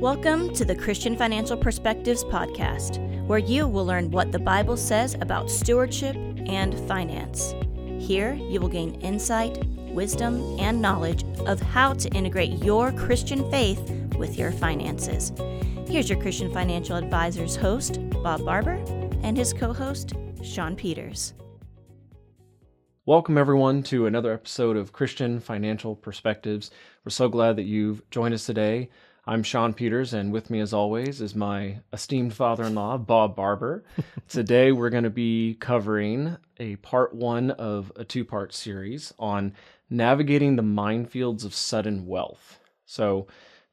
Welcome to the Christian Financial Perspectives Podcast, where you will learn what the Bible says about stewardship and finance. Here, you will gain insight, wisdom, and knowledge of how to integrate your Christian faith with your finances. Here's your Christian Financial Advisors host, Bob Barber, and his co host, Sean Peters. Welcome, everyone, to another episode of Christian Financial Perspectives. We're so glad that you've joined us today. I'm Sean Peters, and with me, as always, is my esteemed father in law, Bob Barber. Today, we're going to be covering a part one of a two part series on navigating the minefields of sudden wealth. So,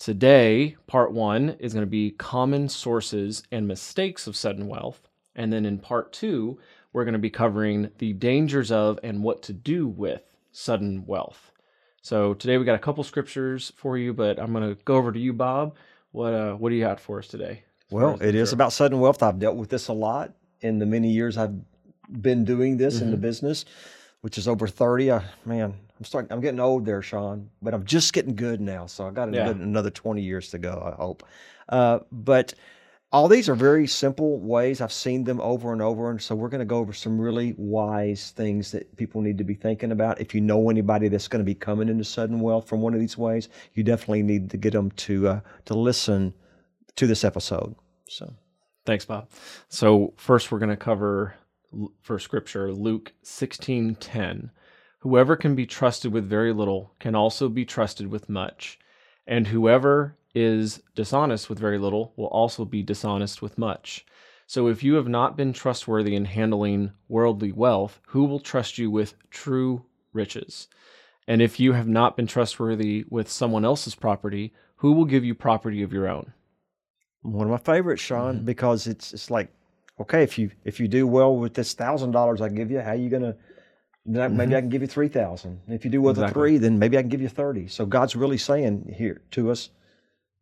today, part one is going to be common sources and mistakes of sudden wealth. And then in part two, we're going to be covering the dangers of and what to do with sudden wealth. So today we got a couple scriptures for you, but I'm going to go over to you, Bob. What uh, what do you got for us today? Well, it is about sudden wealth. I've dealt with this a lot in the many years I've been doing this mm-hmm. in the mm-hmm. business, which is over 30. I, man, I'm starting. I'm getting old there, Sean, but I'm just getting good now. So I got yeah. another 20 years to go. I hope. Uh, but all these are very simple ways. I've seen them over and over. And so we're going to go over some really wise things that people need to be thinking about. If you know anybody that's going to be coming into sudden wealth from one of these ways, you definitely need to get them to, uh, to listen to this episode. So thanks, Bob. So first we're going to cover for scripture, Luke 16:10. Whoever can be trusted with very little can also be trusted with much. And whoever is dishonest with very little will also be dishonest with much. So if you have not been trustworthy in handling worldly wealth, who will trust you with true riches? And if you have not been trustworthy with someone else's property, who will give you property of your own? One of my favorites, Sean, mm-hmm. because it's it's like, okay, if you if you do well with this thousand dollars I give you, how are you gonna maybe mm-hmm. I can give you three thousand. If you do with exactly. three, then maybe I can give you thirty. So God's really saying here to us,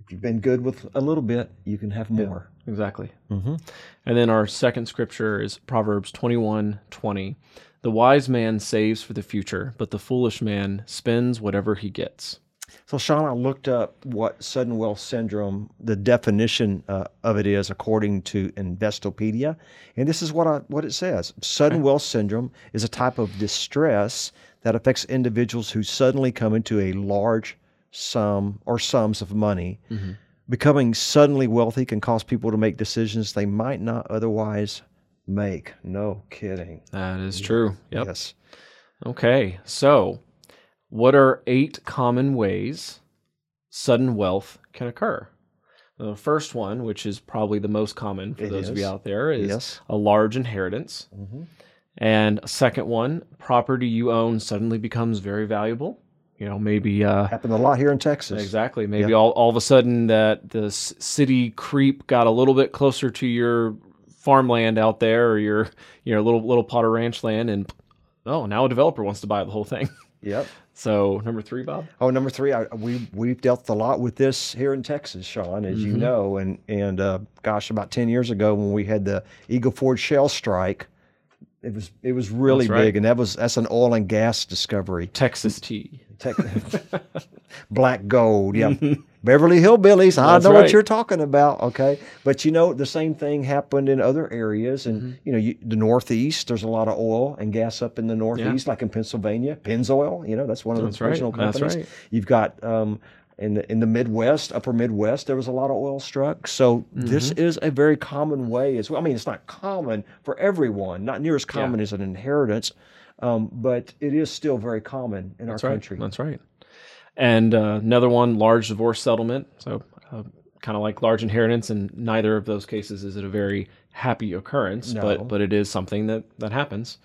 if you've been good with a little bit, you can have more. Yeah, exactly. Mm-hmm. And then our second scripture is Proverbs 21 20. The wise man saves for the future, but the foolish man spends whatever he gets. So, Sean, I looked up what sudden wealth syndrome, the definition uh, of it is according to Investopedia, and this is what I, what it says: Sudden wealth syndrome is a type of distress that affects individuals who suddenly come into a large sum or sums of money. Mm-hmm. Becoming suddenly wealthy can cause people to make decisions they might not otherwise make. No kidding. That is true. Yep. Yes. Okay. So, what are eight common ways sudden wealth can occur? The first one, which is probably the most common for it those is. of you out there, is yes. a large inheritance. Mm-hmm. And a second one, property you own suddenly becomes very valuable you know maybe uh, happened a lot here in Texas. Exactly. Maybe all, all of a sudden that the city creep got a little bit closer to your farmland out there or your you know little little of Ranch land, and oh now a developer wants to buy the whole thing. Yep. So number three, Bob. Oh, number three. I, we we've dealt a lot with this here in Texas, Sean, as mm-hmm. you know, and and uh, gosh, about ten years ago when we had the Eagle Ford shale strike, it was it was really right. big, and that was that's an oil and gas discovery. Texas tea. black gold. Yeah. Beverly Hillbillies. I know right. what you're talking about. Okay. But you know, the same thing happened in other areas. And, mm-hmm. you know, you, the Northeast, there's a lot of oil and gas up in the Northeast, yeah. like in Pennsylvania. Pennzoil, you know, that's one of that's the original right. companies. Right. You've got, um, in the in the Midwest, upper Midwest, there was a lot of oil struck. So mm-hmm. this is a very common way as well. I mean, it's not common for everyone, not near as common yeah. as an inheritance, um, but it is still very common in That's our right. country. That's right. And uh, another one, large divorce settlement. So, uh, kind of like large inheritance, in neither of those cases is it a very happy occurrence, no. but but it is something that that happens.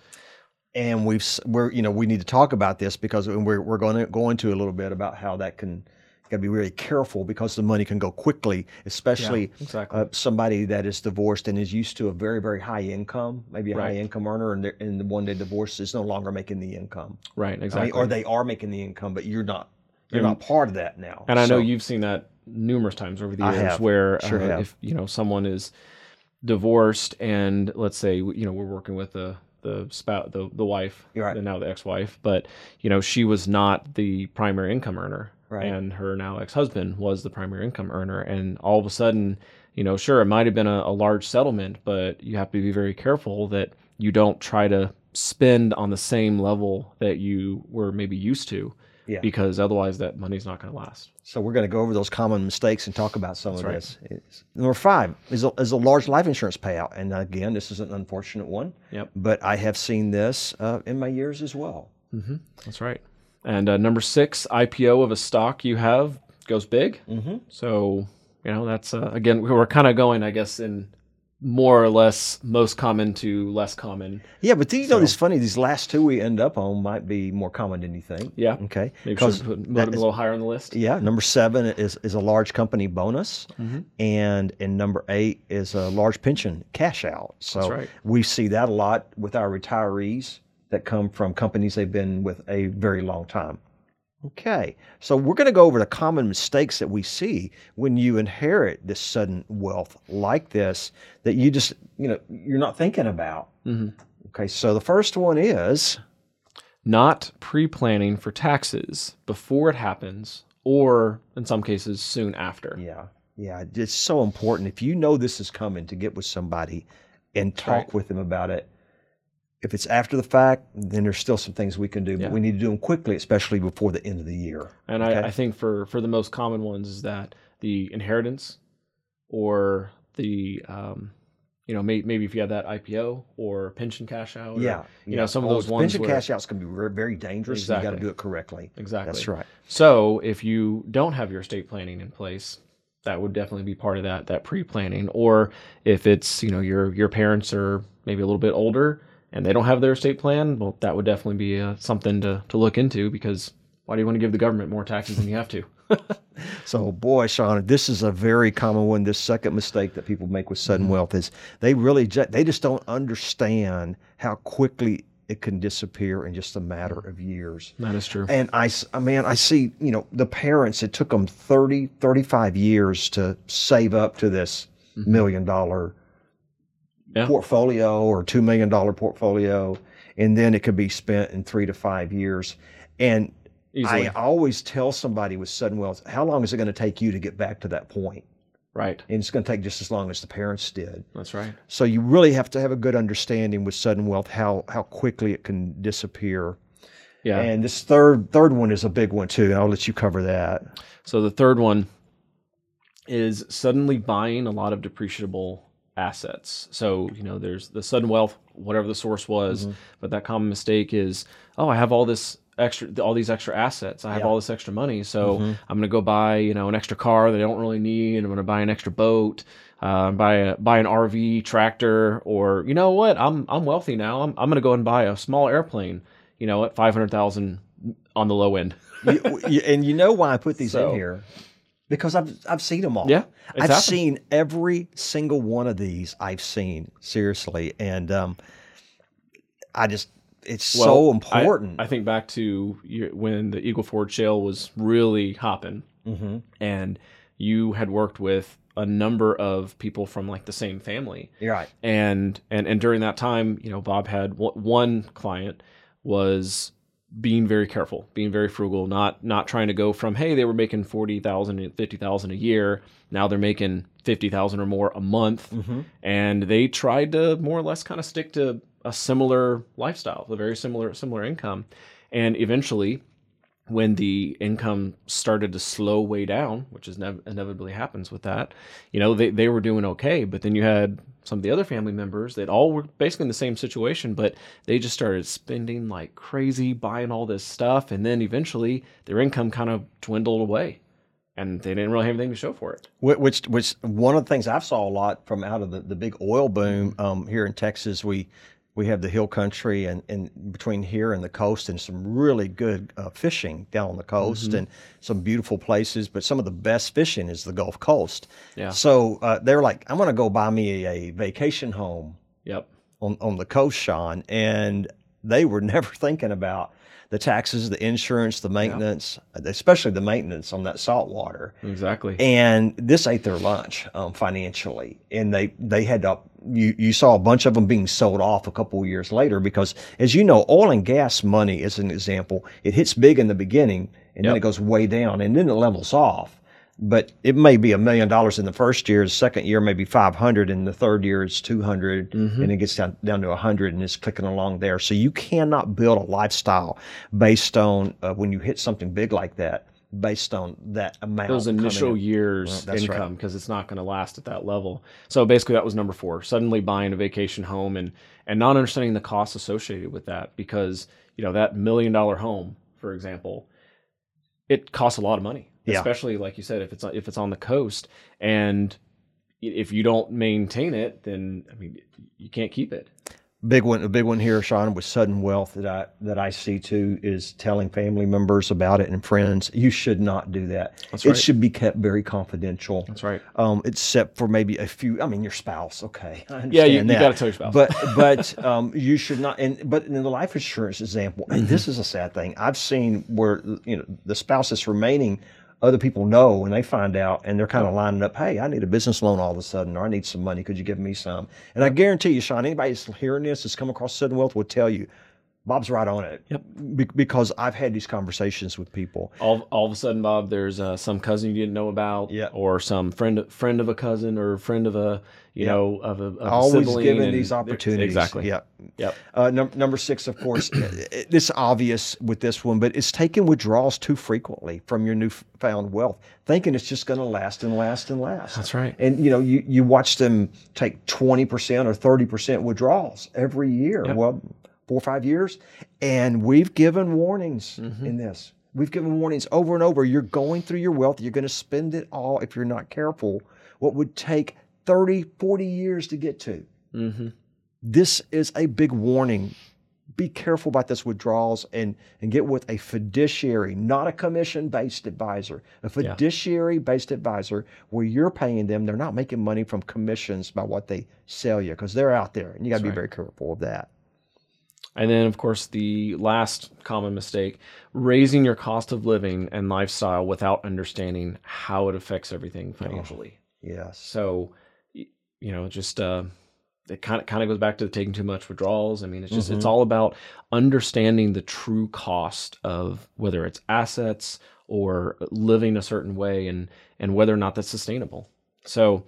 And we've we're you know we need to talk about this because we're we're going to go into a little bit about how that can got to be really careful because the money can go quickly, especially yeah, exactly. uh, somebody that is divorced and is used to a very, very high income, maybe a right. high income earner, and, and the one they divorce is no longer making the income. Right, exactly. I mean, or they are making the income, but you're not. You're not part of that now. And I know you've seen that numerous times over the years, where sure uh, if you know someone is divorced, and let's say you know we're working with a the spouse, the the wife, right. and now the ex-wife, but you know she was not the primary income earner Right. and her now ex-husband was the primary income earner and all of a sudden you know sure it might have been a, a large settlement but you have to be very careful that you don't try to spend on the same level that you were maybe used to Yeah. because otherwise that money's not going to last So we're going to go over those common mistakes and talk about some of right. this. It's- number five is a, is a large life insurance payout, and again, this is an unfortunate one. Yep. But I have seen this uh, in my years as well. That's right. And uh, number six, IPO of a stock you have goes big. Mm-hmm. So you know that's uh, again we're kind of going, I guess, in more or less most common to less common. Yeah, but do you know it's funny? These last two we end up on might be more common than you think. Yeah. Okay. Maybe put, put them a is- little higher on the list. Yeah, number seven is, is a large company bonus, Mm-hmm. and and number eight is a large pension cash out. So That's right. we see that a lot with our retirees that come from companies they've been with a very long time. Okay, so we're going to go over the common mistakes that we see when you inherit this sudden wealth like this that you just you know you're not thinking about. Mm-hmm. Okay, so the first one is Not pre-planning for taxes before it happens, or in some cases soon after. Yeah, yeah, it's so important. If you know this is coming, to get with somebody and talk right. with them about it. If it's after the fact, then there's still some things we can do, Yeah. but we need to do them quickly, especially before the end of the year. And Okay. I, I think for for the most common ones is that the inheritance, or the um, you know may, maybe if you have that IPO or pension cash out. or, Yeah, you know some of those ones pension where, cash outs can be very, very dangerous. and You got to do it correctly. Exactly. That's right. So if you don't have your estate planning in place, that would definitely be part of that that pre-planning. Or if it's you know your your parents are maybe a little bit older and they don't have their estate plan, well, that would definitely be uh, something to to look into because why do you want to give the government more taxes than you have to? So, boy, Sean, this is a very common one. This second mistake that people make with sudden wealth is they really ju- they just don't understand how quickly it can disappear in just a matter of years. that is true. And I, mean, I see, you know, the parents, it took them 30, 35 years to save up to this million dollar Yeah. portfolio or $2 million portfolio. And then it could be spent in three to five years. And Easily. I always tell somebody with sudden wealth, how long is it going to take you to get back to that point? right. And it's going to take just as long as the parents did. That's right. So you really have to have a good understanding with sudden wealth how how quickly it can disappear. Yeah. And this third third one is a big one too, and I'll let you cover that. So the third one is suddenly buying a lot of depreciable assets. So, you know, there's the sudden wealth, whatever the source was, Mm-hmm. but that common mistake is, oh, I have all this extra all these extra assets. I have Yeah. Mm-hmm. all this extra money, so I'm going to go buy, you know, an extra car that I don't really need, and I'm going to buy an extra boat, uh, buy a buy an RV tractor or you know what? I'm I'm wealthy now. I'm I'm going to go and buy a small airplane, you know, at 500,000 on the low end. You- and you know why I put these So- in here? Because I've I've seen them all. Yeah, I've happened. seen every single one of these. I've seen seriously, and um, I just it's so Well, I- important. I, think back to your, when the Eagle Ford Shale was really hopping, mm-hmm. and you had worked with a number of people from like the same family, You're right. and and and during that time, you know, Bob had w- one client was being very careful, being very frugal, not not trying to go from hey they were making forty thousand and fifty thousand a year, now they're making fifty thousand or more a month, Mm-hmm. and they tried to more or less kind of stick to a similar lifestyle, a very similar similar income, and eventually, when the income started to slow way down, which is nev- inevitably happens with that, you know they they were doing okay, but then you had some of the other family members that all were basically in the same situation, but they just started spending like crazy, buying all this stuff, and then eventually their income kind of dwindled away, and they didn't really have anything to show for it. Which, which one of the things I've saw a lot from out of the, the big oil boom um, here in Texas, we we have the hill country and, and between here and the coast, and some really good uh, fishing down on the coast, and some beautiful places. But some of the best fishing is the Gulf Coast. Yeah. So uh, they're like, I'm going to go buy me a, a vacation home Yep. on, on the coast, Sean. And they were never thinking about the taxes, the insurance, the maintenance, especially the maintenance on that salt water. Exactly. And this ate their lunch um, financially, and they they had to. You, you saw a bunch of them being sold off a couple of years later because, as you know, oil and gas money, is an example, it hits big in the beginning and then it goes way down and then it levels off. But it may be a million dollars in the first year, the second year maybe five hundred, and the third year it's two and it gets down down to a hundred, and it's clicking along there. So you cannot build a lifestyle based on uh, when you hit something big like that, based on that amount. Of those initial in. years Well, income because it's not going to last at that level. So basically, that was number four. Suddenly buying a vacation home and and not understanding the costs associated with that because you know that million dollar home, for example, it costs a lot of money, Yeah. especially like you said if it's if it's on the coast and if you don't maintain it, then I mean you can't keep it. Big one, a big one here, Sean, with sudden wealth that I that I see too is telling family members about it and friends. You should not do that. That's it should be kept very confidential. That's right. Um, except for maybe a few. I mean, your spouse. Okay, I understand Yeah, you, you got to tell your spouse. But but um, you should not. And but in the life insurance example, and this is a sad thing. I've seen where you know the spouse is remaining, other people know and they find out, and they're kind of lining up. Hey, I need a business loan all of a sudden, or I need some money. Could you give me some? And I guarantee you, Sean, anybody that's hearing this that's come across sudden wealth will tell you. Bob's right on it. Yep. Be- because I've had these conversations with people. all, all of a sudden, Bob, there's uh, some cousin you didn't know about, Yeah. or some friend friend of a cousin, or friend of a you Yeah. know of a, of Always given these opportunities. Exactly. Yeah. Yep. Uh, num- number six, of course, this obvious with this one, but it's taking withdrawals too frequently from your newfound wealth, thinking it's just going to last and last and last. That's right. And you know, you you watch them take twenty percent or thirty percent withdrawals every year. Yep. Well, four or five years, and we've given warnings Mm-hmm. in this. We've given warnings over and over. You're going through your wealth. You're going to spend it all if you're not careful. What would take 30, 40 years to get to Mm-hmm. this is a big warning. Be careful about this withdrawals and, and get with a fiduciary, not a commission based advisor, a fiduciary based advisor where you're paying them. They're not making money from commissions by what they sell you because they're out there and you got to be right. very careful of that. And then, of course, the last common mistake: raising your cost of living and lifestyle without understanding how it affects everything financially. Yes. So, you know, just uh, it kind of kind of goes back to taking too much withdrawals. I mean, it's just it's all about understanding the true cost of whether it's assets or living a certain way, and and whether or not that's sustainable. So,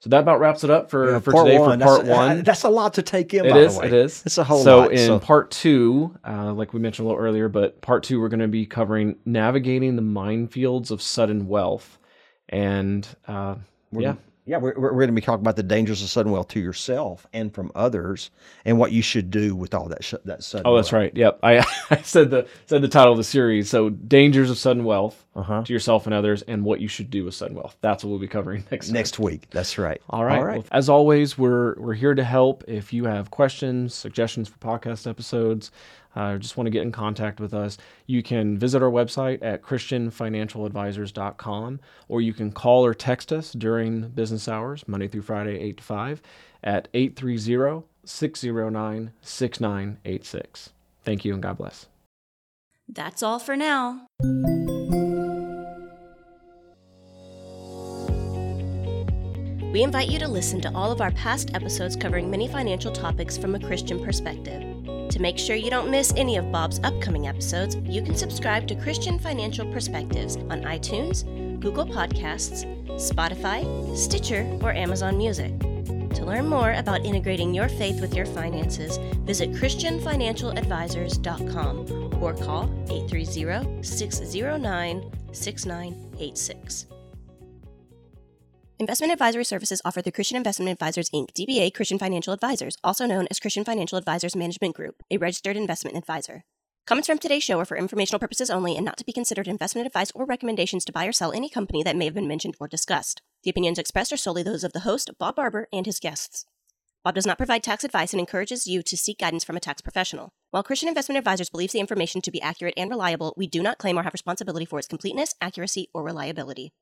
so that about wraps it up for Yeah, for today one. for part that's, one. That's a lot to take in. It by is. The way. It is. It's a whole so lot. in so part two, uh, like we mentioned a little earlier, but part two, we're going to be covering navigating the minefields of sudden wealth, and uh, yeah, Yeah, we're, we're going to be talking about the dangers of sudden wealth to yourself and from others, and what you should do with all that sh- that sudden. oh, that's wealth. right. Yep, I, I said the said the title of the series. So dangers of sudden wealth Uh-huh. to yourself and others, and what you should do with sudden wealth. That's what we'll be covering next. Next week. That's right. All right. All right. Well, as always, we're we're here to help. If you have questions, suggestions for podcast episodes, uh, or just want to get in contact with us, you can visit our website at christianfinancialadvisors.com, or you can call or text us during business hours, Monday through Friday, 8 to 5, at 830 609 6986. Thank you and God bless. That's all for now. We invite you to listen to all of our past episodes covering many financial topics from a Christian perspective. To make sure you don't miss any of Bob's upcoming episodes, you can subscribe to Christian Financial Perspectives on iTunes, Google Podcasts, Spotify, Stitcher, or Amazon Music. To learn more about integrating your faith with your finances, visit ChristianFinancialAdvisors.com or call 830 609 6986. Investment advisory services offered through Christian Investment Advisors Inc., DBA Christian Financial Advisors, also known as Christian Financial Advisors Management Group, a registered investment advisor. Comments from today's show are for informational purposes only and not to be considered investment advice or recommendations to buy or sell any company that may have been mentioned or discussed. The opinions expressed are solely those of the host, Bob Barber, and his guests. Bob does not provide tax advice and encourages you to seek guidance from a tax professional. While Christian Investment Advisors believes the information to be accurate and reliable, we do not claim or have responsibility for its completeness, accuracy, or reliability.